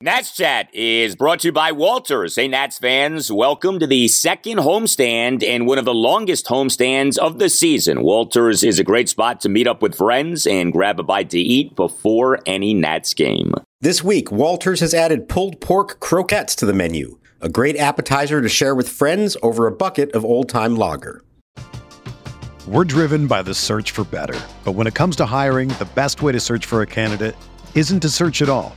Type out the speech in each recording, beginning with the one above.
Nats Chat is brought to you by Walters. Hey, Nats fans, welcome to the second homestand and one of the longest homestands of the season. Walters is a great spot to meet up with friends and grab a bite to eat before any Nats game. This week, Walters has added pulled pork croquettes to the menu, a great appetizer to share with friends over a bucket of old time lager. We're driven by the search for better, but when it comes to hiring, the best way to search for a candidate isn't to search at all.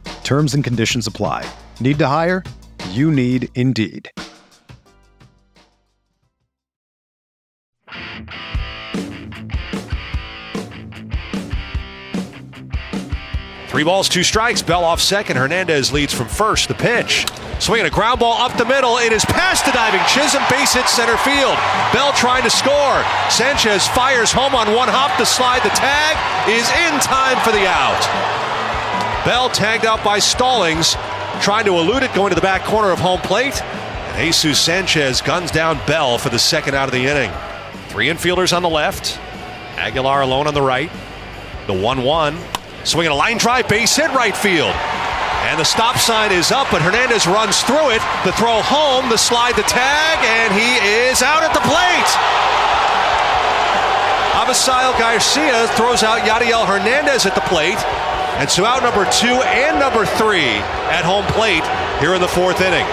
Terms and conditions apply. Need to hire? You need Indeed. Three balls, two strikes. Bell off second. Hernandez leads from first. The pitch. Swinging a ground ball up the middle. It is past the diving Chisholm. Base hit center field. Bell trying to score. Sanchez fires home on one hop to slide. The tag is in time for the out. Bell tagged out by Stallings, trying to elude it, going to the back corner of home plate. And Jesus Sanchez guns down Bell for the second out of the inning. Three infielders on the left. Aguilar alone on the right. The 1 1. Swinging a line drive, base hit right field. And the stop sign is up, but Hernandez runs through it. The throw home, the slide, the tag, and he is out at the plate. Avisail Garcia throws out Yadiel Hernandez at the plate. And so out number two and number three at home plate here in the fourth inning.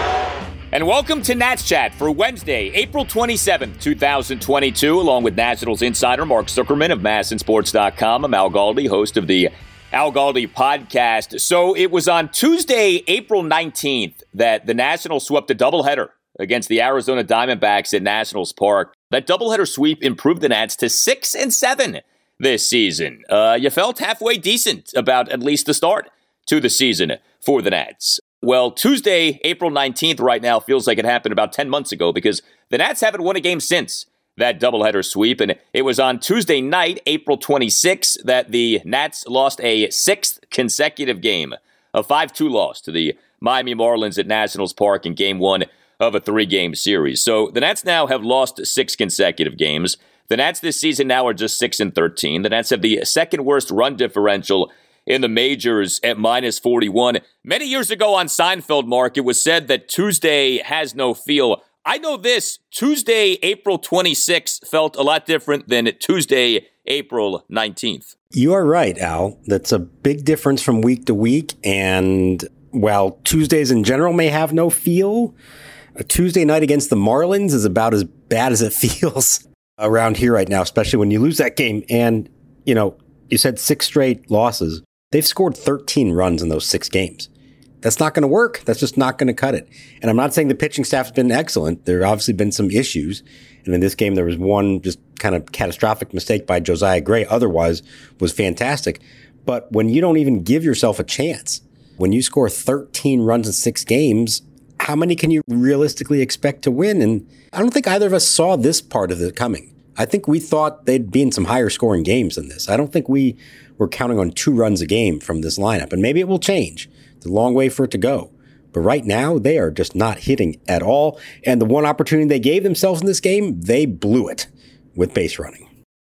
And welcome to Nats Chat for Wednesday, April 27th, 2022, along with Nationals insider Mark Zuckerman of MASNsports.com. I'm Al Galdi, host of the Al Galdi podcast. So it was on Tuesday, April 19th, that the Nationals swept a doubleheader against the Arizona Diamondbacks at Nationals Park. That doubleheader sweep improved the Nats to six and seven this season. Uh, you felt halfway decent about at least the start to the season for the Nats. Well, Tuesday, April 19th, right now feels like it happened about 10 months ago because the Nats haven't won a game since that doubleheader sweep. And it was on Tuesday night, April 26th, that the Nats lost a sixth consecutive game, a 5 2 loss to the Miami Marlins at Nationals Park in game one of a three game series. So the Nats now have lost six consecutive games. The Nats this season now are just 6 and 13. The Nats have the second worst run differential in the majors at minus 41. Many years ago on Seinfeld, Mark, it was said that Tuesday has no feel. I know this Tuesday, April 26th felt a lot different than Tuesday, April 19th. You are right, Al. That's a big difference from week to week. And while Tuesdays in general may have no feel, a Tuesday night against the Marlins is about as bad as it feels around here right now, especially when you lose that game. And, you know, you said six straight losses. They've scored 13 runs in those six games. That's not going to work. That's just not going to cut it. And I'm not saying the pitching staff has been excellent. There have obviously been some issues. And in this game, there was one just kind of catastrophic mistake by Josiah Gray. Otherwise was fantastic. But when you don't even give yourself a chance, when you score 13 runs in six games, how many can you realistically expect to win? And I don't think either of us saw this part of it coming. I think we thought they'd be in some higher scoring games than this. I don't think we were counting on two runs a game from this lineup. And maybe it will change. It's a long way for it to go. But right now, they are just not hitting at all. And the one opportunity they gave themselves in this game, they blew it with base running.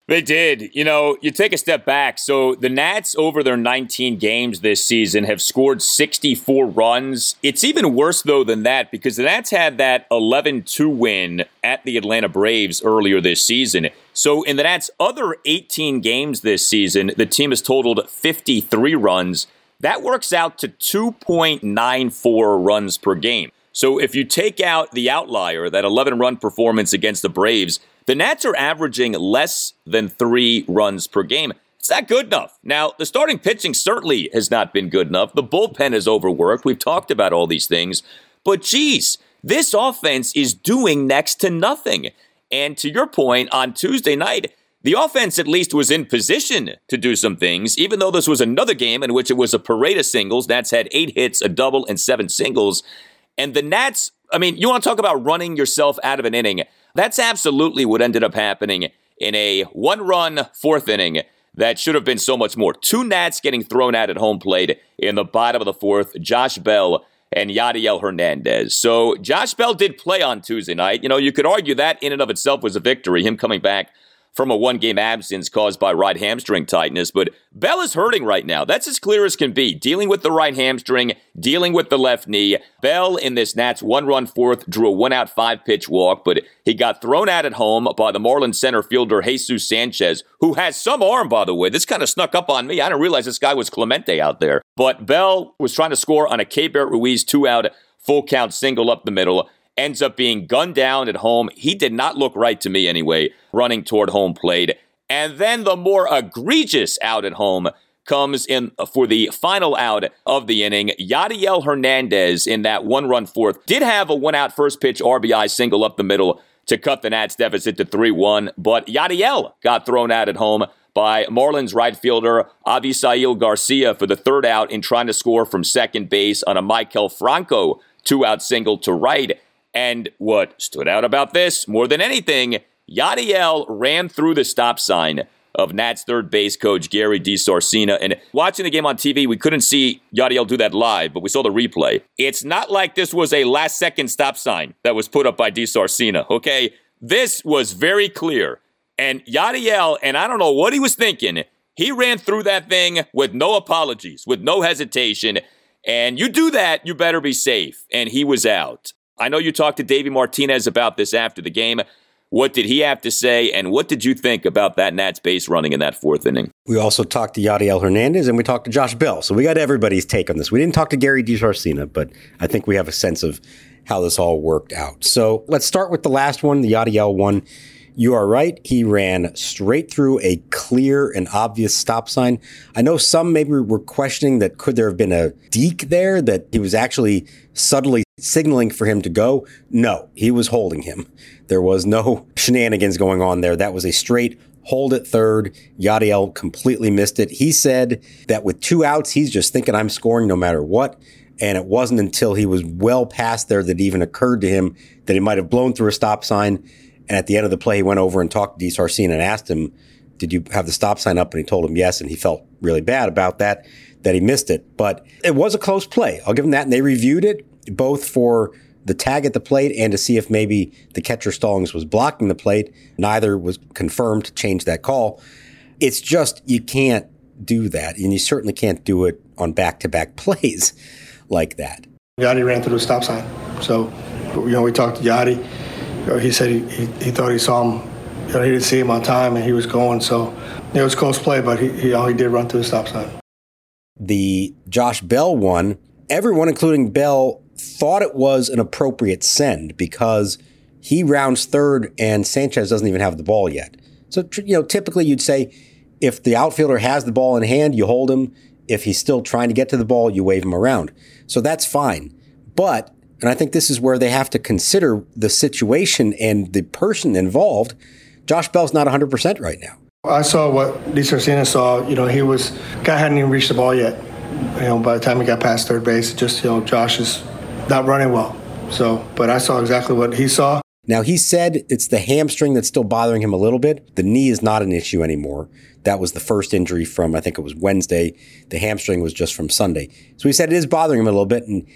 They did. You know, you take a step back. So the Nats, over their 19 games this season, have scored 64 runs. It's even worse, though, than that because the Nats had that 11 2 win at the Atlanta Braves earlier this season. So in the Nats' other 18 games this season, the team has totaled 53 runs. That works out to 2.94 runs per game. So if you take out the outlier, that 11 run performance against the Braves, the Nats are averaging less than three runs per game. It's not good enough. Now, the starting pitching certainly has not been good enough. The bullpen is overworked. We've talked about all these things. But geez, this offense is doing next to nothing. And to your point, on Tuesday night, the offense at least was in position to do some things, even though this was another game in which it was a parade of singles. Nats had eight hits, a double, and seven singles. And the Nats, I mean, you want to talk about running yourself out of an inning. That's absolutely what ended up happening in a one run fourth inning that should have been so much more. Two Nats getting thrown out at home plate in the bottom of the fourth. Josh Bell and Yadiel Hernandez. So Josh Bell did play on Tuesday night. You know, you could argue that in and of itself was a victory, him coming back from a one game absence caused by right hamstring tightness. But Bell is hurting right now. That's as clear as can be. Dealing with the right hamstring, dealing with the left knee. Bell in this Nats one run fourth drew a one out five pitch walk, but he got thrown out at home by the Marlins center fielder Jesus Sanchez, who has some arm, by the way. This kind of snuck up on me. I didn't realize this guy was Clemente out there. But Bell was trying to score on a Keibert Ruiz two out full count single up the middle ends up being gunned down at home. He did not look right to me anyway, running toward home plate. And then the more egregious out at home comes in for the final out of the inning. Yadiel Hernandez in that one run fourth did have a one out first pitch RBI single up the middle to cut the Nats deficit to 3 1, but Yadiel got thrown out at home by Marlins right fielder Avisail Garcia for the third out in trying to score from second base on a Maikel Franco two out single to right. And what stood out about this more than anything, Yadiel ran through the stop sign of Nats third base coach Gary DiSarcina. And watching the game on TV, we couldn't see Yadiel do that live, but we saw the replay. It's not like this was a last second stop sign that was put up by DiSarcina, okay? This was very clear. And Yadiel, and I don't know what he was thinking, he ran through that thing with no apologies, with no hesitation. And you do that, you better be safe. And he was out. I know you talked to Davey Martinez about this after the game. What did he have to say, and what did you think about that Nats base running in that fourth inning? We also talked to Yadiel Hernandez and we talked to Josh Bell. So we got everybody's take on this. We didn't talk to Gary DiSarcina, but I think we have a sense of how this all worked out. So let's start with the last one, the Yadiel one. You are right. He ran straight through a clear and obvious stop sign. I know some maybe were questioning that could there have been a deke there that he was actually subtly signaling for him to go. No, he was holding him. There was no shenanigans going on there. That was a straight hold at third. Yadiel completely missed it. He said that with two outs, he's just thinking I'm scoring no matter what. And it wasn't until he was well past there that it even occurred to him that he might have blown through a stop sign and at the end of the play, he went over and talked to DiSarcina and asked him, did you have the stop sign up? And he told him yes. And he felt really bad about that, that he missed it. But it was a close play. I'll give him that. And they reviewed it both for the tag at the plate and to see if maybe the catcher Stallings was blocking the plate. Neither was confirmed to change that call. It's just, you can't do that. And you certainly can't do it on back to back plays like that. Yadi ran through the stop sign. So, you know, we talked to Yadi he said he, he, he, thought he saw him. You know, he didn't see him on time, and he was going. So it was close play, but he, he, he did run through the stop sign. The Josh Bell one, everyone, including Bell, thought it was an appropriate send because he rounds third and Sanchez doesn't even have the ball yet. So, you know, typically you'd say if the outfielder has the ball in hand, you hold him. If he's still trying to get to the ball, you wave him around. So that's fine. But and I think this is where they have to consider the situation and the person involved. Josh Bell's not 100% right now. I saw what DiSarcina saw. You know, he was, guy hadn't even reached the ball yet. You know, by the time he got past third base, just, you know, Josh is not running well. So, but I saw exactly what he saw. Now, he said it's the hamstring that's still bothering him a little bit. The knee is not an issue anymore. That was the first injury from, I think it was Wednesday. The hamstring was just from Sunday. So he said it is bothering him a little bit. And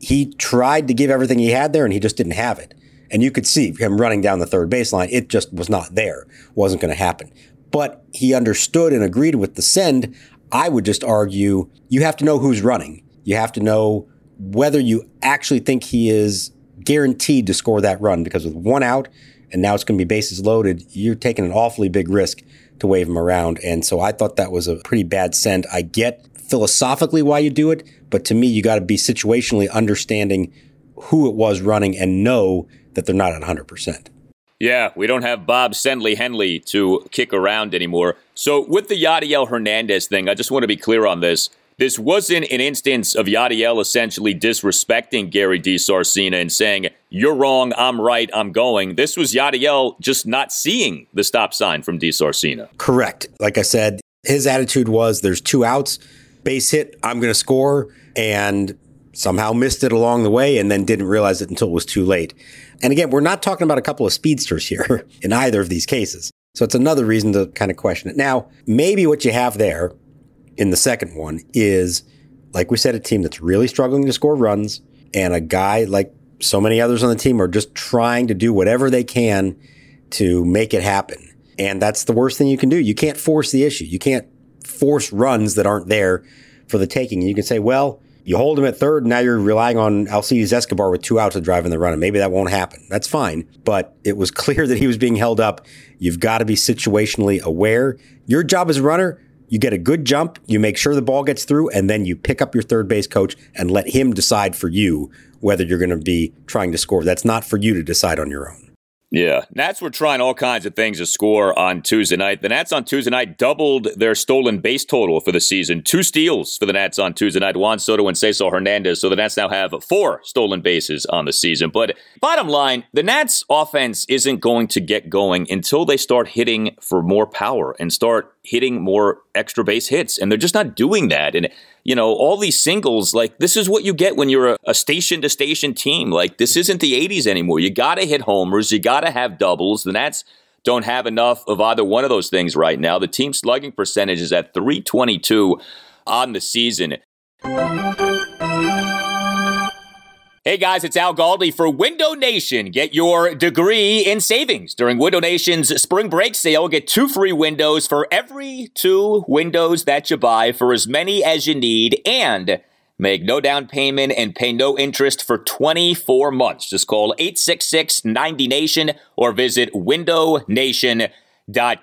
he tried to give everything he had there and he just didn't have it. And you could see him running down the third baseline. It just was not there. Wasn't going to happen. But he understood and agreed with the send. I would just argue you have to know who's running. You have to know whether you actually think he is guaranteed to score that run because with one out and now it's going to be bases loaded, you're taking an awfully big risk to wave him around. And so I thought that was a pretty bad send. I get philosophically why you do it, but to me, you got to be situationally understanding who it was running and know that they're not at 100%. Yeah, we don't have Bob Sendley Henley to kick around anymore. So, with the Yadiel Hernandez thing, I just want to be clear on this. This wasn't an instance of Yadiel essentially disrespecting Gary DiSarcina and saying, You're wrong, I'm right, I'm going. This was Yadiel just not seeing the stop sign from DiSarcina. Correct. Like I said, his attitude was there's two outs, base hit, I'm going to score, and somehow missed it along the way and then didn't realize it until it was too late. And again, we're not talking about a couple of speedsters here in either of these cases. So it's another reason to kind of question it. Now, maybe what you have there in the second one is, like we said, a team that's really struggling to score runs, and a guy like so many others on the team are just trying to do whatever they can to make it happen. And that's the worst thing you can do. You can't force the issue. You can't force runs that aren't there for the taking. And You can say, well, you hold him at third, and now you're relying on Alcides Escobar with two outs to drive in the run, and maybe that won't happen. That's fine. But it was clear that he was being held up. You've got to be situationally aware. Your job as a runner, you get a good jump, you make sure the ball gets through, and then you pick up your third base coach and let him decide for you whether you're going to be trying to score. That's not for you to decide on your own. Yeah, Nats were trying all kinds of things to score on Tuesday night. The Nats on Tuesday night doubled their stolen base total for the season. Two steals for the Nats on Tuesday night, Juan Soto and Cesar Hernandez. So the Nats now have four stolen bases on the season. But bottom line, the Nats offense isn't going to get going until they start hitting for more power and start hitting more extra base hits. And they're just not doing that. And you know, all these singles, like this is what you get when you're a station to station team. Like this isn't the 80s anymore. You got to hit homers, you got to have doubles. The Nats don't have enough of either one of those things right now. The team slugging percentage is at 322 on the season. Hey guys, it's Al Galdi for Window Nation. Get your degree in savings during Window Nation's spring break sale. Get two free windows for every two windows that you buy for as many as you need and make no down payment and pay no interest for 24 months. Just call 866 90 Nation or visit Window Nation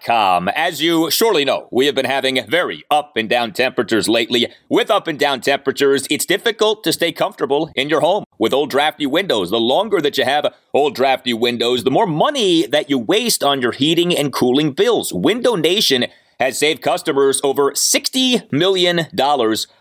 com. As you surely know, we have been having very up and down temperatures lately. With up and down temperatures, it's difficult to stay comfortable in your home with old drafty windows. The longer that you have old drafty windows, the more money that you waste on your heating and cooling bills. Window Nation has saved customers over $60 million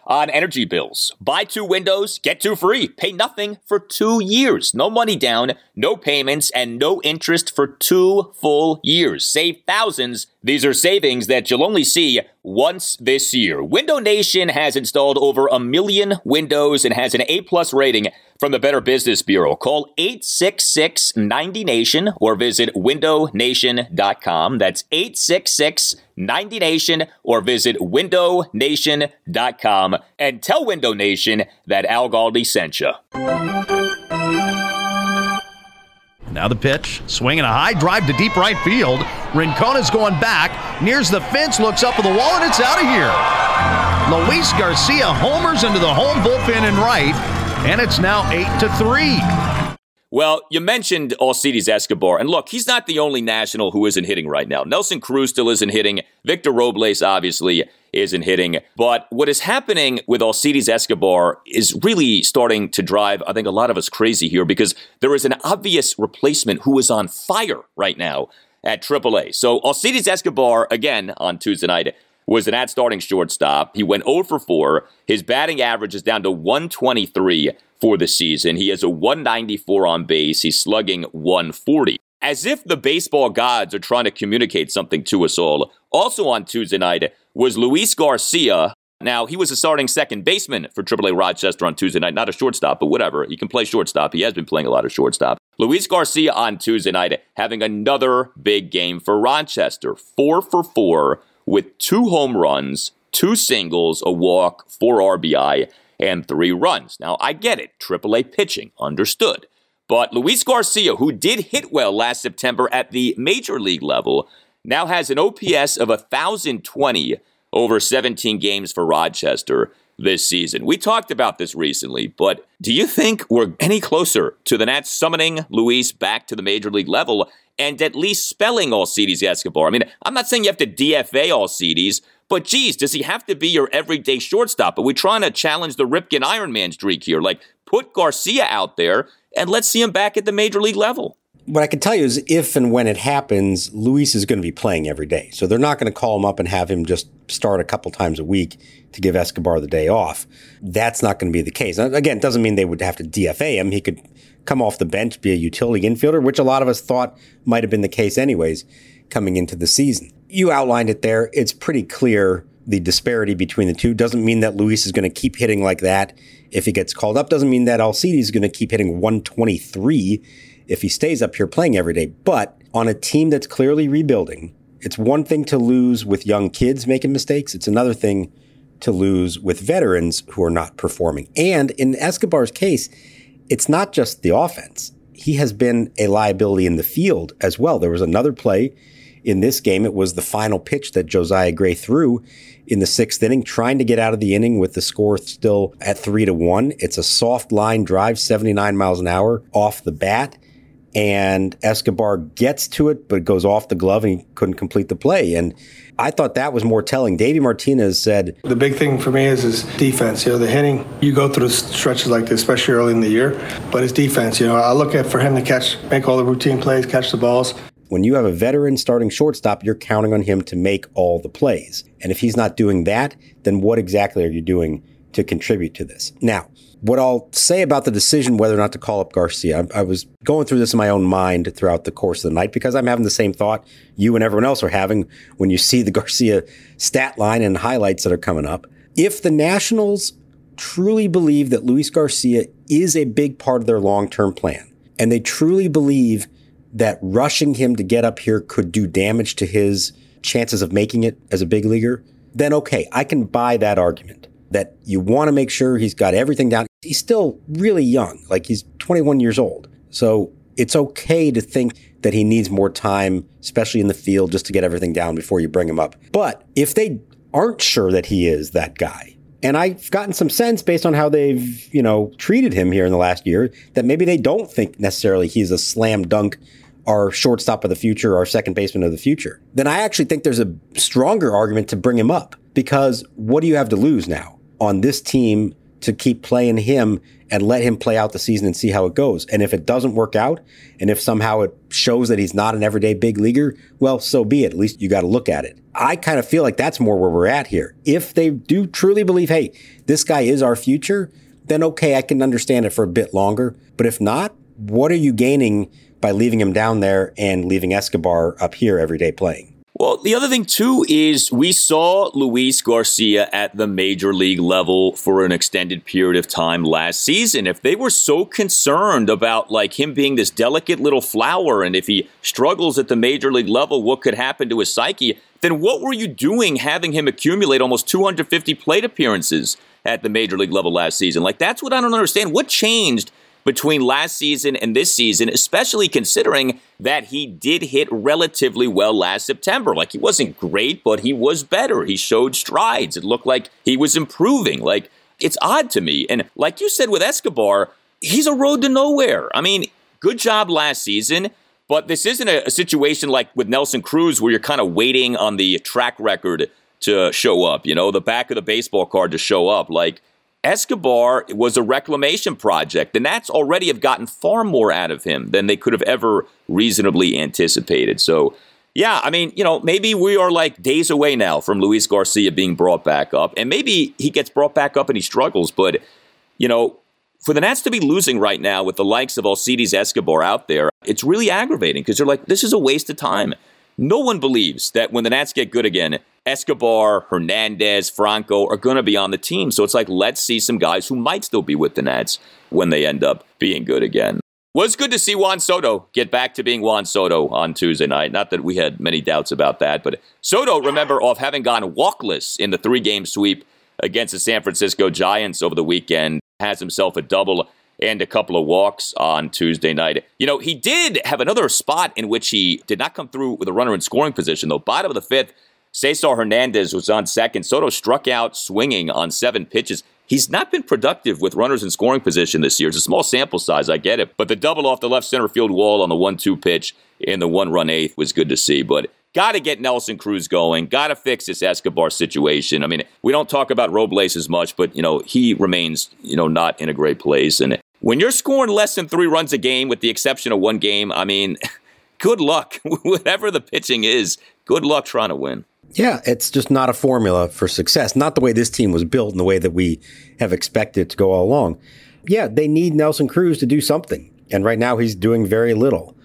on energy bills. Buy two windows, get two free. Pay nothing for two years. No money down, no payments, and no interest for two full years. Save thousands. These are savings that you'll only see once this year. Window Nation has installed over a million windows and has an A plus rating from the Better Business Bureau. Call 866 90 Nation or visit windownation.com. That's 866 90 Nation or visit windownation.com and tell Window Nation that Al Galdi sent you. Now the pitch, swinging a high drive to deep right field. Rincona's going back, nears the fence, looks up at the wall, and it's out of here. Luis Garcia homers into the home bullpen in right, and it's now eight to three. Well, you mentioned Alcides Escobar, and look, he's not the only national who isn't hitting right now. Nelson Cruz still isn't hitting. Victor Robles obviously isn't hitting. But what is happening with Alcides Escobar is really starting to drive, I think, a lot of us crazy here because there is an obvious replacement who is on fire right now at AAA. So Alcides Escobar, again, on Tuesday night, was an at starting shortstop. He went 0 for 4. His batting average is down to 123 for the season. He has a 194 on base. He's slugging 140. As if the baseball gods are trying to communicate something to us all. Also on Tuesday night was Luis Garcia. Now, he was a starting second baseman for AAA Rochester on Tuesday night. Not a shortstop, but whatever. He can play shortstop. He has been playing a lot of shortstop. Luis Garcia on Tuesday night having another big game for Rochester. Four for four with two home runs, two singles, a walk, four RBI and three runs. Now, I get it, AAA pitching, understood. But Luis Garcia, who did hit well last September at the major league level, now has an OPS of 1,020 over 17 games for Rochester this season. We talked about this recently, but do you think we're any closer to the Nats summoning Luis back to the major league level and at least spelling Alcides Escobar? I mean, I'm not saying you have to DFA Alcides, But geez, does he have to be your everyday shortstop? Are we trying to challenge the Ripken Ironman streak here? Like, put Garcia out there and let's see him back at the major league level. What I can tell you is if and when it happens, Luis is going to be playing every day. So they're not going to call him up and have him just start a couple times a week to give Escobar the day off. That's not going to be the case. Now, again, it doesn't mean they would have to DFA him. He could come off the bench, be a utility infielder, which a lot of us thought might have been the case anyways coming into the season. You outlined it there. It's pretty clear the disparity between the two. Doesn't mean that Luis is going to keep hitting like that if he gets called up. Doesn't mean that Alcides is going to keep hitting 123 if he stays up here playing every day. But on a team that's clearly rebuilding, it's one thing to lose with young kids making mistakes. It's another thing to lose with veterans who are not performing. And in Escobar's case, it's not just the offense. He has been a liability in the field as well. There was another play in this game. It was the final pitch that Josiah Gray threw in the sixth inning, trying to get out of the inning with the score still at three to one. It's a soft line drive, 79 miles an hour off the bat and Escobar gets to it, but it goes off the glove and he couldn't complete the play. And I thought that was more telling. Davey Martinez said the big thing for me is his defense. You know, the hitting. You go through stretches like this, especially early in the year, but his defense. You know, I look at for him to catch, make all the routine plays, catch the balls. When you have a veteran starting shortstop, you're counting on him to make all the plays. And if he's not doing that, then what exactly are you doing to contribute to this? Now, what I'll say about the decision whether or not to call up Garcia, I, I, was going through this in my own mind throughout the course of the night because I'm having the same thought you and everyone else are having when you see the Garcia stat line and highlights that are coming up. If the Nationals truly believe that Luis Garcia is a big part of their long term plan, and they truly believe that rushing him to get up here could do damage to his chances of making it as a big leaguer, then okay, I can buy that argument that you want to make sure he's got everything down. He's still really young, like he's 21 years old. So it's okay to think that he needs more time, especially in the field, just to get everything down before you bring him up. But if they aren't sure that he is that guy, and I've gotten some sense based on how they've, you know, treated him here in the last year that maybe they don't think necessarily he's a slam dunk our shortstop of the future, our second baseman of the future, then I actually think there's a stronger argument to bring him up because what do you have to lose now? On this team to keep playing him and let him play out the season and see how it goes. And if it doesn't work out, and if somehow it shows that he's not an everyday big leaguer, well, so be it. At least you got to look at it. I kind of feel like that's more where we're at here. If they do truly believe, hey, this guy is our future, then okay, I can understand it for a bit longer. But if not, what are you gaining by leaving him down there and leaving Escobar up here every day playing? Well, the other thing too is we saw Luis Garcia at the major league level for an extended period of time last season. If they were so concerned about like him being this delicate little flower and if he struggles at the major league level, what could happen to his psyche, then what were you doing having him accumulate almost 250 plate appearances at the major league level last season? Like that's what I don't understand. What changed between last season and this season, especially considering that he did hit relatively well last September. Like he wasn't great, but he was better. He showed strides. It looked like he was improving. Like it's odd to me. And like you said with Escobar, he's a road to nowhere. I mean, good job last season. But this isn't a, a situation like with Nelson Cruz where you're kind of waiting on the track record to show up, you know, the back of the baseball card to show up. Like Escobar was a reclamation project, and that's already have gotten far more out of him than they could have ever reasonably anticipated. So, yeah, I mean, you know, maybe we are like days away now from Luis Garcia being brought back up, and maybe he gets brought back up and he struggles, but, you know, for the Nats to be losing right now with the likes of Alcides Escobar out there, it's really aggravating because they're like, this is a waste of time. No one believes that when the Nats get good again, Escobar, Hernandez, Franco are going to be on the team. So it's like, let's see some guys who might still be with the Nats when they end up being good again. Was good to see Juan Soto get back to being Juan Soto on Tuesday night. Not that we had many doubts about that, but Soto, remember, off having gone walkless in the three game sweep against the San Francisco Giants over the weekend, has himself a double and a couple of walks on Tuesday night. You know, he did have another spot in which he did not come through with a runner in scoring position, though. Bottom of the fifth, Cesar Hernandez was on second. Soto struck out swinging on seven pitches. He's not been productive with runners in scoring position this year. It's a small sample size, I get it. But the double off the left center field wall on the 1 2 pitch in the one run eighth was good to see. But got to get Nelson Cruz going. Got to fix this Escobar situation. I mean, we don't talk about Robles as much, but you know he remains you know not in a great place. And when you're scoring less than three runs a game, with the exception of one game, I mean, good luck. Whatever the pitching is, good luck trying to win. Yeah, it's just not a formula for success. Not the way this team was built and the way that we have expected to go all along. Yeah, they need Nelson Cruz to do something. And right now he's doing very little.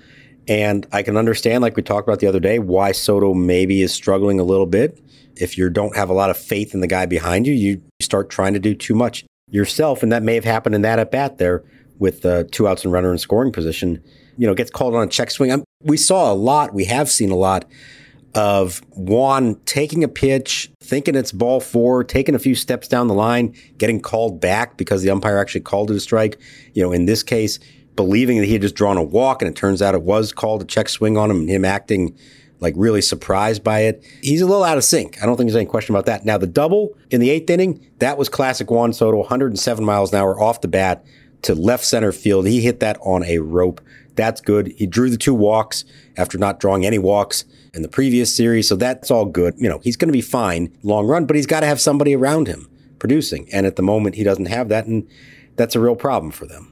And I can understand, like we talked about the other day, why Soto maybe is struggling a little bit. If you don't have a lot of faith in the guy behind you, you start trying to do too much yourself. And that may have happened in that at bat there with uh, two outs and runner in scoring position. You know, gets called on a check swing. I'm, we saw a lot, we have seen a lot of Juan taking a pitch, thinking it's ball four, taking a few steps down the line, getting called back because the umpire actually called it a strike. You know, in this case, believing that he had just drawn a walk, and it turns out it was called a check swing on him, and him acting like really surprised by it. He's a little out of sync. I don't think there's any question about that. Now, the double in the eighth inning, that was classic Juan Soto, 107 miles an hour off the bat to left center field. He hit that on a rope. That's good. He drew the two walks after not drawing any walks in the previous series. So that's all good. You know, he's going to be fine long run, but he's got to have somebody around him producing. And at the moment, he doesn't have that. And that's a real problem for them.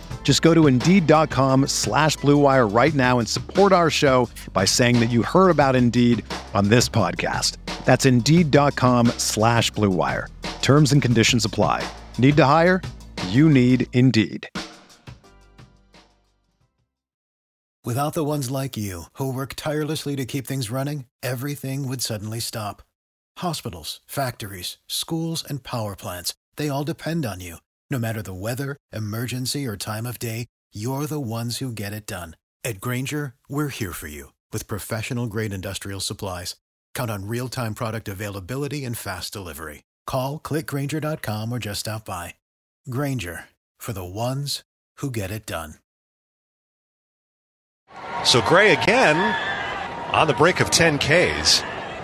Just go to Indeed.com slash BlueWire right now and support our show by saying that you heard about Indeed on this podcast. That's Indeed.com slash BlueWire. Terms and conditions apply. Need to hire? You need Indeed. Without the ones like you, who work tirelessly to keep things running, everything would suddenly stop. Hospitals, factories, schools, and power plants, they all depend on you. No matter the weather, emergency, or time of day, you're the ones who get it done. At Grainger, we're here for you with professional grade industrial supplies. Count on real time product availability and fast delivery. Call clickgrainger.com or just stop by. Grainger for the ones who get it done. So Gray again on the brink of 10 Ks.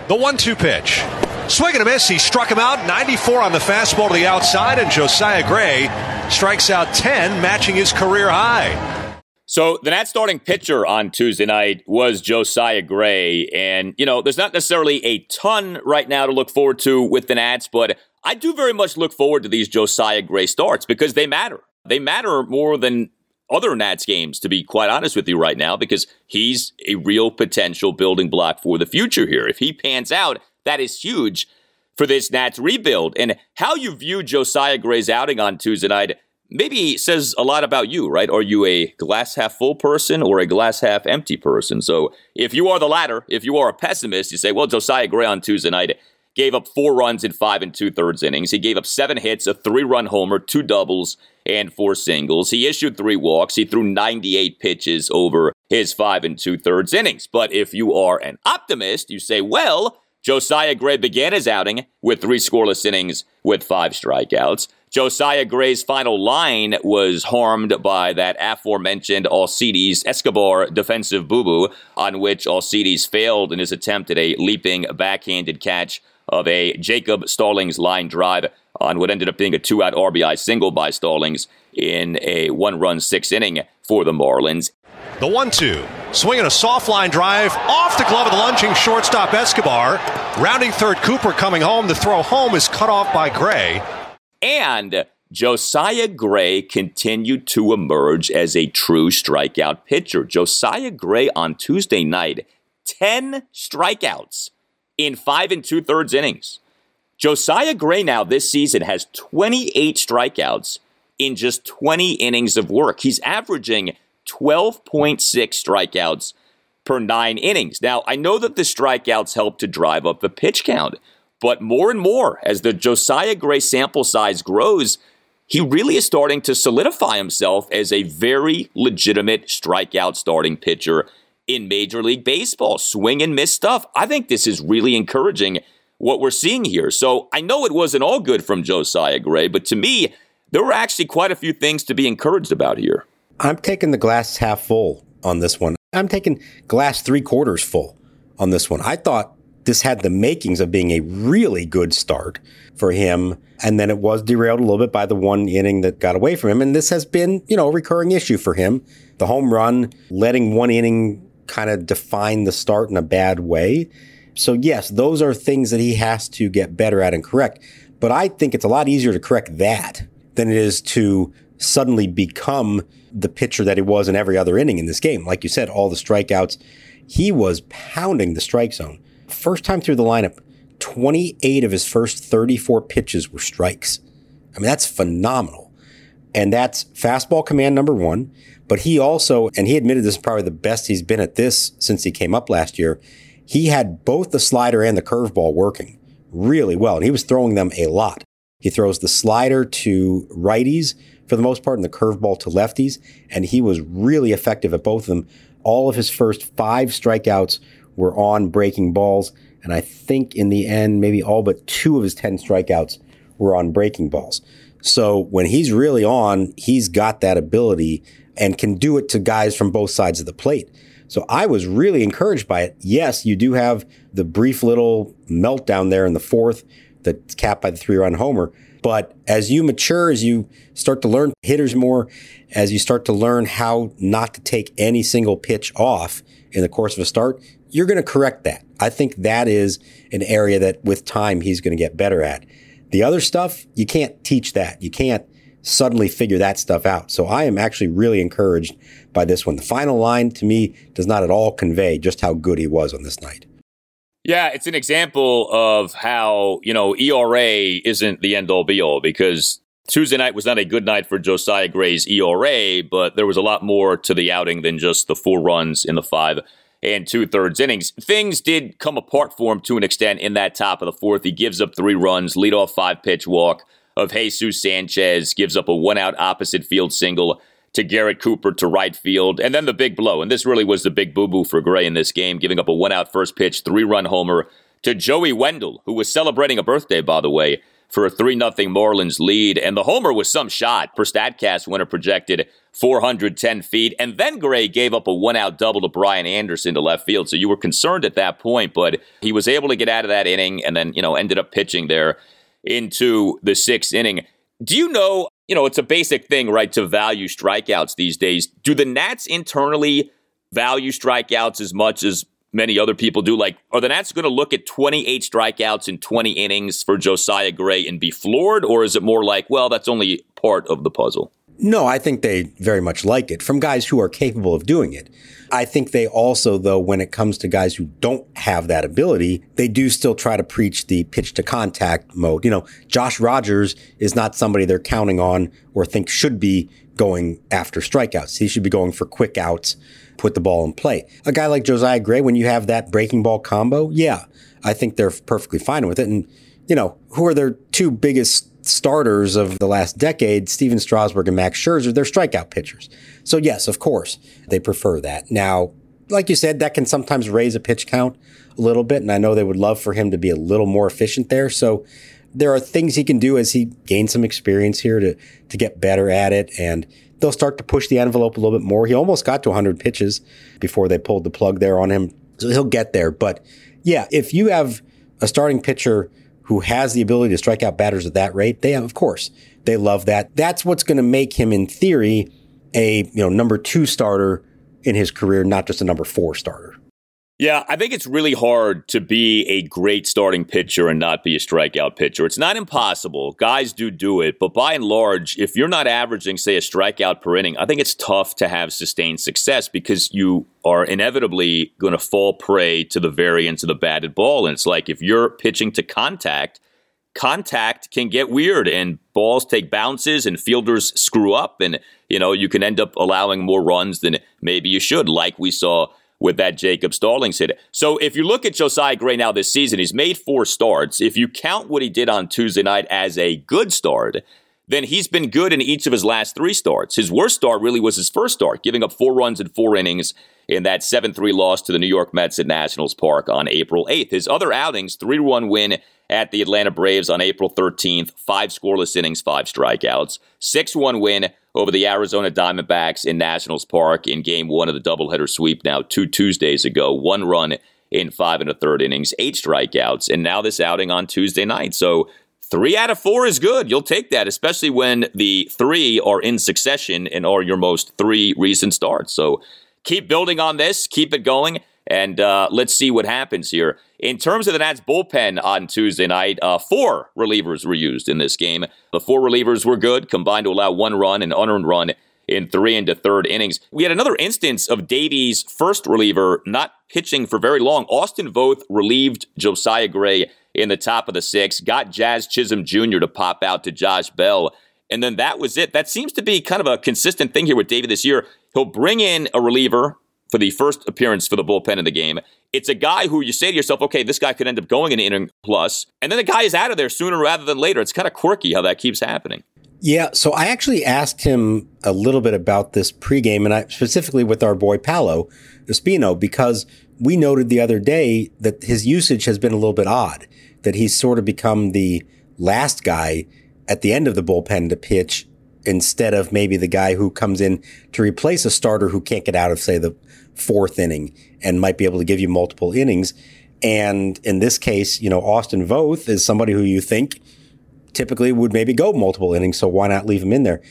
The one two pitch. Swing and a miss. He struck him out. 94 on the fastball to the outside, and Josiah Gray strikes out 10, matching his career high. So the Nats starting pitcher on Tuesday night was Josiah Gray. And, you know, there's not necessarily a ton right now to look forward to with the Nats, but I do very much look forward to these Josiah Gray starts because they matter. They matter more than other Nats games, to be quite honest with you right now, because he's a real potential building block for the future here. If he pans out, that is huge for this Nats rebuild. And how you view Josiah Gray's outing on Tuesday night maybe says a lot about you, right? Are you a glass half full person or a glass half empty person? So if you are the latter, if you are a pessimist, you say, well, Josiah Gray on Tuesday night gave up four runs in five and two thirds innings. He gave up seven hits, a three run homer, two doubles, and four singles. He issued three walks. He threw 98 pitches over his five and two thirds innings. But if you are an optimist, you say, well, Josiah Gray began his outing with three scoreless innings with five strikeouts. Josiah Gray's final line was harmed by that aforementioned Alcides Escobar defensive boo boo, on which Alcides failed in his attempt at a leaping backhanded catch of a Jacob Stallings line drive on what ended up being a two out RBI single by Stallings in a one run six inning for the Marlins. The one two. Swinging a soft line drive off the glove of the lunging shortstop Escobar. Rounding third, Cooper coming home. The throw home is cut off by Gray. And Josiah Gray continued to emerge as a true strikeout pitcher. Josiah Gray on Tuesday night, 10 strikeouts in five and two thirds innings. Josiah Gray now this season has 28 strikeouts in just 20 innings of work. He's averaging 12.6 strikeouts per nine innings. Now, I know that the strikeouts help to drive up the pitch count, but more and more as the Josiah Gray sample size grows, he really is starting to solidify himself as a very legitimate strikeout starting pitcher in Major League Baseball. Swing and miss stuff. I think this is really encouraging what we're seeing here. So I know it wasn't all good from Josiah Gray, but to me, there were actually quite a few things to be encouraged about here. I'm taking the glass half full on this one. I'm taking glass three quarters full on this one. I thought this had the makings of being a really good start for him. And then it was derailed a little bit by the one inning that got away from him. And this has been, you know, a recurring issue for him. The home run, letting one inning kind of define the start in a bad way. So, yes, those are things that he has to get better at and correct. But I think it's a lot easier to correct that than it is to suddenly become the pitcher that he was in every other inning in this game. Like you said, all the strikeouts, he was pounding the strike zone. First time through the lineup, 28 of his first 34 pitches were strikes. I mean, that's phenomenal. And that's fastball command number one. But he also, and he admitted this is probably the best he's been at this since he came up last year. He had both the slider and the curveball working really well, and he was throwing them a lot. He throws the slider to righties for the most part and the curveball to lefties, and he was really effective at both of them. All of his first five strikeouts were on breaking balls. And I think in the end, maybe all but two of his 10 strikeouts were on breaking balls. So when he's really on, he's got that ability and can do it to guys from both sides of the plate. So I was really encouraged by it. Yes, you do have the brief little meltdown there in the fourth that's capped by the three run homer. But as you mature, as you start to learn hitters more, as you start to learn how not to take any single pitch off in the course of a start, you're going to correct that. I think that is an area that with time he's going to get better at. The other stuff, you can't teach that. You can't suddenly figure that stuff out. So I am actually really encouraged by this one. The final line to me does not at all convey just how good he was on this night. Yeah, it's an example of how, you know, ERA isn't the end all be all because Tuesday night was not a good night for Josiah Gray's ERA, but there was a lot more to the outing than just the four runs in the five and two thirds innings. Things did come apart for him to an extent in that top of the fourth. He gives up three runs, lead off five pitch walk of Jesus Sanchez, gives up a one out opposite field single to Garrett Cooper to right field, and then the big blow. And this really was the big boo boo for Gray in this game, giving up a one out first pitch, three run homer to Joey Wendle, who was celebrating a birthday, by the way, for a 3 0 Marlins lead. And the homer was some shot. Per StatCast winner projected 410 feet. And then Gray gave up a one out double to Brian Anderson to left field. So you were concerned at that point, but he was able to get out of that inning and then, you know, ended up pitching there into the sixth inning. Do you know, you know, it's a basic thing, right, to value strikeouts these days. Do the Nats internally value strikeouts as much as many other people do. Like, are the Nats going to look at 28 strikeouts in 20 innings for Josiah Gray and be floored? Or is it more like, well, that's only part of the puzzle? No, I think they very much like it from guys who are capable of doing it. I think they also, though, when it comes to guys who don't have that ability, they do still try to preach the pitch to contact mode. You know, Josh Rogers is not somebody they're counting on or think should be going after strikeouts. He should be going for quick outs put the ball in play. A guy like Josiah Gray, when you have that breaking ball combo, yeah, I think they're perfectly fine with it. And, you know, who are their two biggest starters of the last decade, Stephen Strasburg and Max Scherzer, they're strikeout pitchers. So, yes, of course, they prefer that. Now, like you said, that can sometimes raise a pitch count a little bit. And I know they would love for him to be a little more efficient there. So, there are things he can do as he gains some experience here to, to get better at it. And they'll start to push the envelope a little bit more. He almost got to 100 pitches before they pulled the plug there on him. So he'll get there. But yeah, if you have a starting pitcher who has the ability to strike out batters at that rate, they have, of course, they love that. That's what's going to make him, in theory, a you know number two starter in his career, not just a number four starter. Yeah, I think it's really hard to be a great starting pitcher and not be a strikeout pitcher. It's not impossible. Guys do do it. But by and large, if you're not averaging, say, a strikeout per inning, I think it's tough to have sustained success because you are inevitably going to fall prey to the variance of the batted ball. And it's like if you're pitching to contact, contact can get weird and balls take bounces and fielders screw up and you know you can end up allowing more runs than maybe you should like we saw with that Jacob Stallings hit. So if you look at Josiah Gray now this season, he's made four starts. If you count what he did on Tuesday night as a good start, then he's been good in each of his last three starts. His worst start really was his first start, giving up four runs in four innings in that 7 3 loss to the New York Mets at Nationals Park on April 8th. His other outings, 3 1 win at the Atlanta Braves on April 13th, five scoreless innings, five strikeouts, 6 1 win over the Arizona Diamondbacks in Nationals Park in game one of the doubleheader sweep now two Tuesdays ago, one run in five and a third innings, eight strikeouts, and now this outing on Tuesday night. So three out of four is good. You'll take that, especially when the three are in succession and are your most three recent starts. So keep building on this, keep it going, and uh, let's see what happens here. In terms of the Nats bullpen on Tuesday night, uh, four relievers were used in this game. The four relievers were good, combined to allow one run, and an unearned run in three into third innings. We had another instance of Davey's first reliever not pitching for very long. Austin Voth relieved Josiah Gray in the top of the sixth, got Jazz Chisholm Jr. to pop out to Josh Bell. And then that was it. That seems to be kind of a consistent thing here with David this year. He'll bring in a reliever for the first appearance for the bullpen in the game. It's a guy who you say to yourself, okay, this guy could end up going an inning plus, and then the guy is out of there sooner rather than later. It's kind of quirky how that keeps happening. Yeah, so I actually asked him a little bit about this pregame, and I specifically with our boy Paolo Espino, because we noted the other day that his usage has been a little bit odd, that he's sort of become the last guy at the end of the bullpen to pitch instead of maybe the guy who comes in to replace a starter who can't get out of, say, the fourth inning and might be able to give you multiple innings. And in this case, you know, Austin Voth is somebody who you think typically would maybe go multiple innings. So why not leave him in there?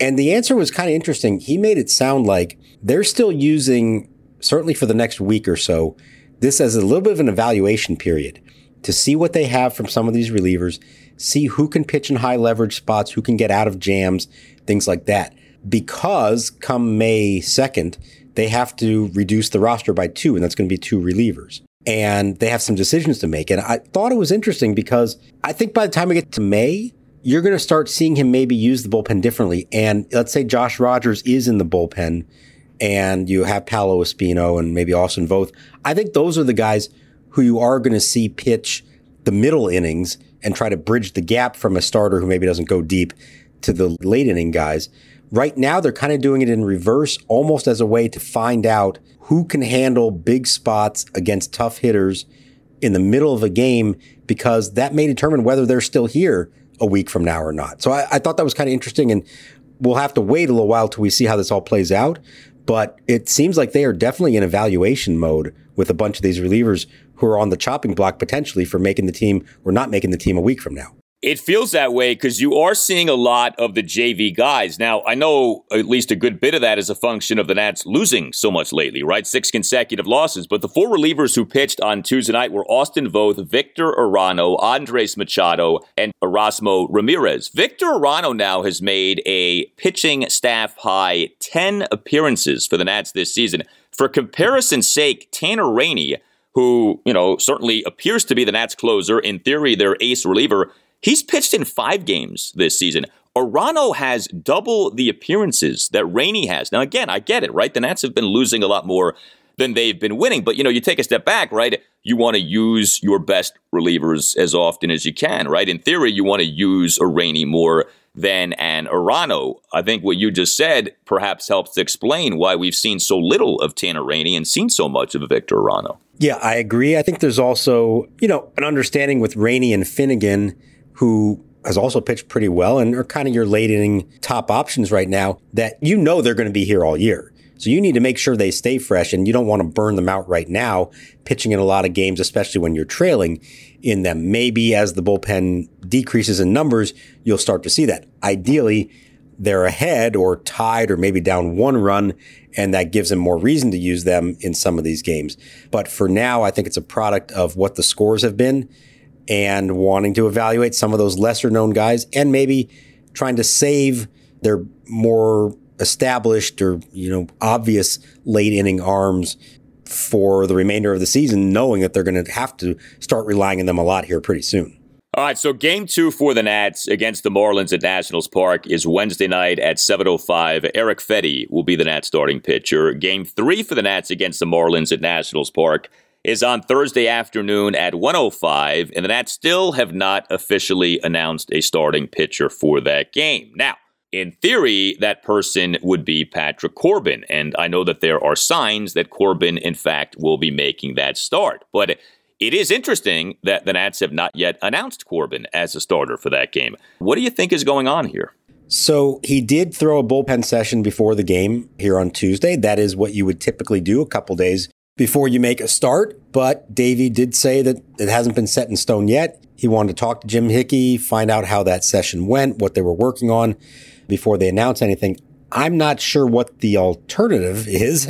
And the answer was kind of interesting. He made it sound like they're still using, certainly for the next week or so, this as a little bit of an evaluation period to see what they have from some of these relievers, see who can pitch in high leverage spots, who can get out of jams, things like that. Because come May 2nd, they have to reduce the roster by two, and that's going to be two relievers. And they have some decisions to make. And I thought it was interesting because I think by the time we get to May, you're going to start seeing him maybe use the bullpen differently. And let's say Josh Rogers is in the bullpen and you have Paolo Espino and maybe Austin Voth. I think those are the guys who you are going to see pitch the middle innings and try to bridge the gap from a starter who maybe doesn't go deep to the late inning guys. Right now, they're kind of doing it in reverse, almost as a way to find out who can handle big spots against tough hitters in the middle of a game, because that may determine whether they're still here a week from now or not. So I, I thought that was kind of interesting, and we'll have to wait a little while till we see how this all plays out. But it seems like they are definitely in evaluation mode with a bunch of these relievers who are on the chopping block potentially for making the team or not making the team a week from now. It feels that way because you are seeing a lot of the JV guys. Now, I know at least a good bit of that is a function of the Nats losing so much lately, right? Six consecutive losses. But the four relievers who pitched on Tuesday night were Austin Voth, Victor Arano, Andres Machado, and Erasmo Ramirez. Victor Arano now has made a pitching staff high 10 appearances for the Nats this season. For comparison's sake, Tanner Rainey, who, you know, certainly appears to be the Nats closer, in theory, their ace reliever, He's pitched in five games this season. Arano has double the appearances that Rainey has. Now, again, I get it, right? The Nats have been losing a lot more than they've been winning. But, you know, you take a step back, right? You want to use your best relievers as often as you can, right? In theory, you want to use a Rainey more than an Arano. I think what you just said perhaps helps to explain why we've seen so little of Tanner Rainey and seen so much of Victor Arano. Yeah, I agree. I think there's also, you know, an understanding with Rainey and Finnegan – who has also pitched pretty well and are kind of your late inning top options right now that you know they're going to be here all year. So you need to make sure they stay fresh and you don't want to burn them out right now, pitching in a lot of games, especially when you're trailing in them. Maybe as the bullpen decreases in numbers, you'll start to see that. Ideally, they're ahead or tied or maybe down one run, and that gives them more reason to use them in some of these games. But for now, I think it's a product of what the scores have been and wanting to evaluate some of those lesser known guys and maybe trying to save their more established or, you know, obvious late inning arms for the remainder of the season, knowing that they're going to have to start relying on them a lot here pretty soon. All right, so game two for the Nats against the Marlins at Nationals Park is Wednesday night at 7.05. Eric Fedde will be the Nats starting pitcher. Game three for the Nats against the Marlins at Nationals Park is on Thursday afternoon at 105, and the Nats still have not officially announced a starting pitcher for that game. Now, in theory, that person would be Patrick Corbin, and I know that there are signs that Corbin, in fact, will be making that start. But it is interesting that the Nats have not yet announced Corbin as a starter for that game. What do you think is going on here? So he did throw a bullpen session before the game here on Tuesday. That is what you would typically do a couple days before you make a start. But Davey did say that it hasn't been set in stone yet. He wanted to talk to Jim Hickey, find out how that session went, what they were working on before they announce anything. I'm not sure what the alternative is.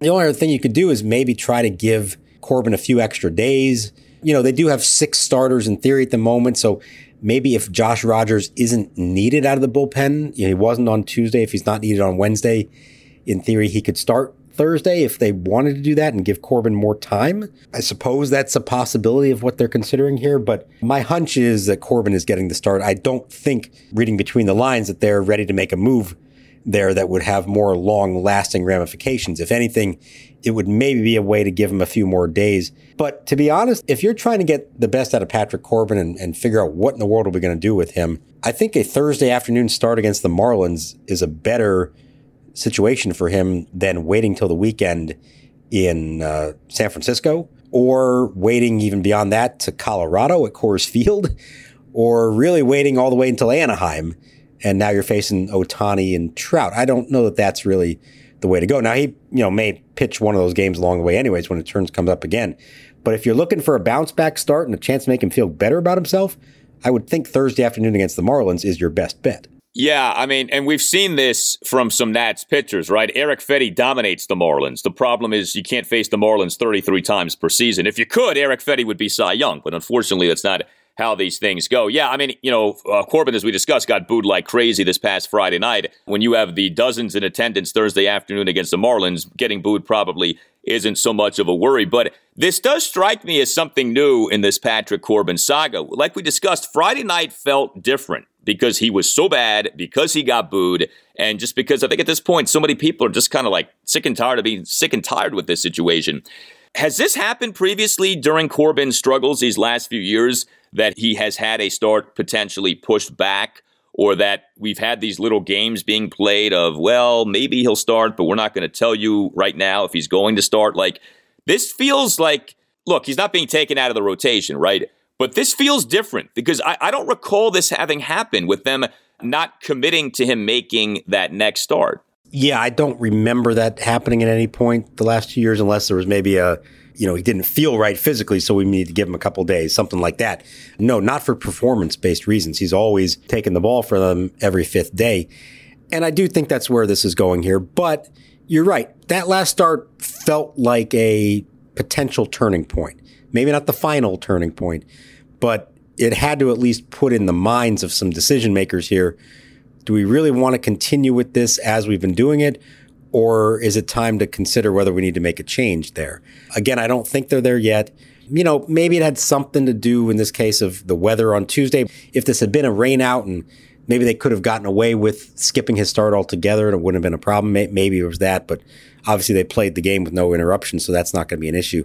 the only other thing you could do is maybe try to give Corbin a few extra days. You know, they do have six starters in theory at the moment. So maybe if Josh Rogers isn't needed out of the bullpen, you know, he wasn't on Tuesday. If he's not needed on Wednesday, in theory, he could start Thursday if they wanted to do that and give Corbin more time. I suppose that's a possibility of what they're considering here, but my hunch is that Corbin is getting the start. I don't think, reading between the lines, that they're ready to make a move there that would have more long lasting ramifications. If anything, it would maybe be a way to give him a few more days. But to be honest, if you're trying to get the best out of Patrick Corbin and, and figure out what in the world are we going to do with him, I think a Thursday afternoon start against the Marlins is a better situation for him than waiting till the weekend in uh, San Francisco or waiting even beyond that to Colorado at Coors Field or really waiting all the way until Anaheim and now you're facing Ohtani and Trout. I don't know that that's really the way to go. Now he, you know, may pitch one of those games along the way anyways when it turns comes up again. But if you're looking for a bounce back start and a chance to make him feel better about himself, I would think Thursday afternoon against the Marlins is your best bet. Yeah, I mean, and we've seen this from some Nats pitchers, right? Eric Fedde dominates the Marlins. The problem is you can't face the Marlins 33 times per season. If you could, Eric Fedde would be Cy Young, but unfortunately, that's not how these things go. Yeah, I mean, you know, uh, Corbin, as we discussed, got booed like crazy this past Friday night. When you have the dozens in attendance Thursday afternoon against the Marlins, getting booed probably isn't so much of a worry. But this does strike me as something new in this Patrick Corbin saga. Like we discussed, Friday night felt different because he was so bad, because he got booed, and just because I think at this point so many people are just kind of like sick and tired of being sick and tired with this situation. Has this happened previously during Corbin's struggles these last few years that he has had a start potentially pushed back? Or that we've had these little games being played of, well, maybe he'll start, but we're not going to tell you right now if he's going to start. Like, this feels like, look, he's not being taken out of the rotation, right? But this feels different because I, I don't recall this having happened with them not committing to him making that next start. Yeah, I don't remember that happening at any point the last two years, unless there was maybe a, you know, he didn't feel right physically, so we need to give him a couple days, something like that. No, not for performance based reasons. He's always taken the ball for them every fifth day. And I do think that's where this is going here. But you're right. That last start felt like a potential turning point. Maybe not the final turning point, but it had to at least put in the minds of some decision makers here do we really want to continue with this as we've been doing it? Or is it time to consider whether we need to make a change there? Again, I don't think they're there yet. You know, maybe it had something to do in this case of the weather on Tuesday. If this had been a rain out and maybe they could have gotten away with skipping his start altogether and it wouldn't have been a problem. Maybe it was that, but obviously they played the game with no interruption, so that's not going to be an issue.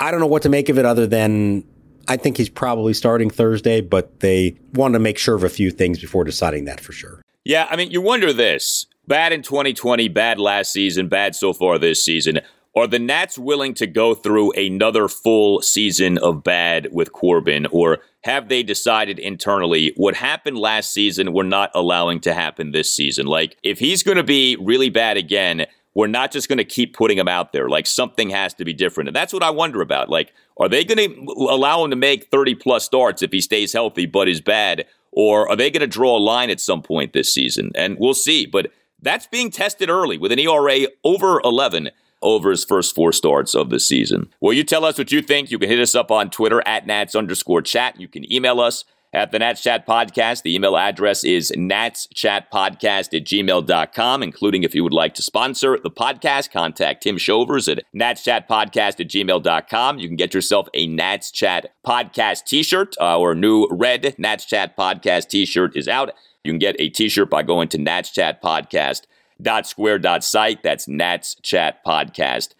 I don't know what to make of it other than I think he's probably starting Thursday, but they want to make sure of a few things before deciding that for sure. Yeah, I mean, you wonder this. Bad in 2020, bad last season, bad so far this season. Are the Nats willing to go through another full season of bad with Corbin, or have they decided internally what happened last season we're not allowing to happen this season? Like, if he's going to be really bad again, we're not just going to keep putting him out there. Like something has to be different. And that's what I wonder about. Like, are they going to allow him to make 30 plus starts if he stays healthy but is bad? Or are they going to draw a line at some point this season? And we'll see. But that's being tested early with an ERA over 11 over his first four starts of the season. Well, you tell us what you think. You can hit us up on Twitter at Nats underscore chat. You can email us at the Nats Chat Podcast. The email address is natschatpodcast at gmail.com, including if you would like to sponsor the podcast, contact Tim Shovers at natschatpodcast at gmail.com. You can get yourself a Nats Chat Podcast t-shirt. Uh, our new red Nats Chat Podcast t-shirt is out. You can get a t-shirt by going to natschatpodcast.square.site. That's Nats Chat Podcast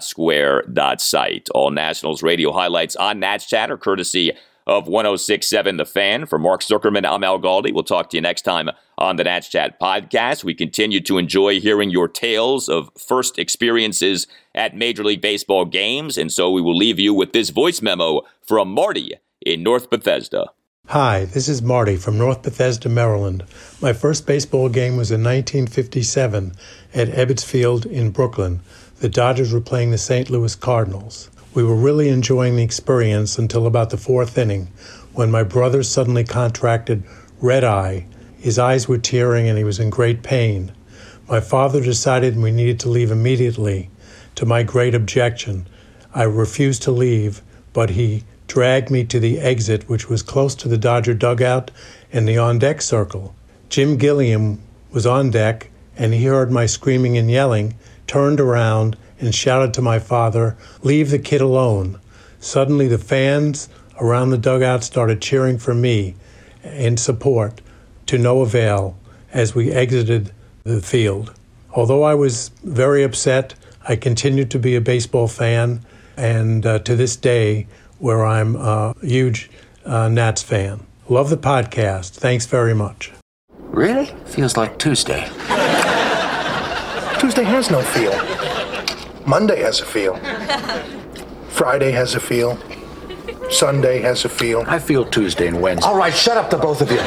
square.site. All Nationals radio highlights on Nats Chat are courtesy of 1067 The Fan. For Mark Zuckerman, I'm Al Galdi. We'll talk to you next time on the Nats Chat podcast. We continue to enjoy hearing your tales of first experiences at Major League Baseball games, and so we will leave you with this voice memo from Marty in North Bethesda. Hi, this is Marty from North Bethesda, Maryland. My first baseball game was in 1957 at Ebbets Field in Brooklyn. The Dodgers were playing the St. Louis Cardinals. We were really enjoying the experience until about the fourth inning when my brother suddenly contracted red eye. His eyes were tearing and he was in great pain. My father decided we needed to leave immediately. To my great objection, I refused to leave, but he dragged me to the exit, which was close to the Dodger dugout and the on deck circle. Jim Gilliam was on deck, and he heard my screaming and yelling, turned around, and shouted to my father, Leave the kid alone. Suddenly, the fans around the dugout started cheering for me in support, to no avail, as we exited the field. Although I was very upset, I continued to be a baseball fan, and uh, to this day, where I'm a huge uh, Nats fan. Love the podcast. Thanks very much. Really? Feels like Tuesday. Tuesday has no feel. Monday has a feel. Friday has a feel. Sunday has a feel. I feel Tuesday and Wednesday. All right, shut up, the both of you.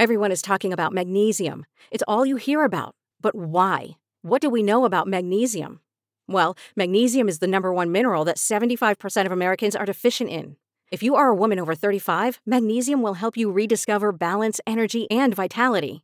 Everyone is talking about magnesium. It's all you hear about. But why? What do we know about magnesium? Well, magnesium is the number one mineral that 75% of Americans are deficient in. If you are a woman over 35, magnesium will help you rediscover balance, energy, and vitality.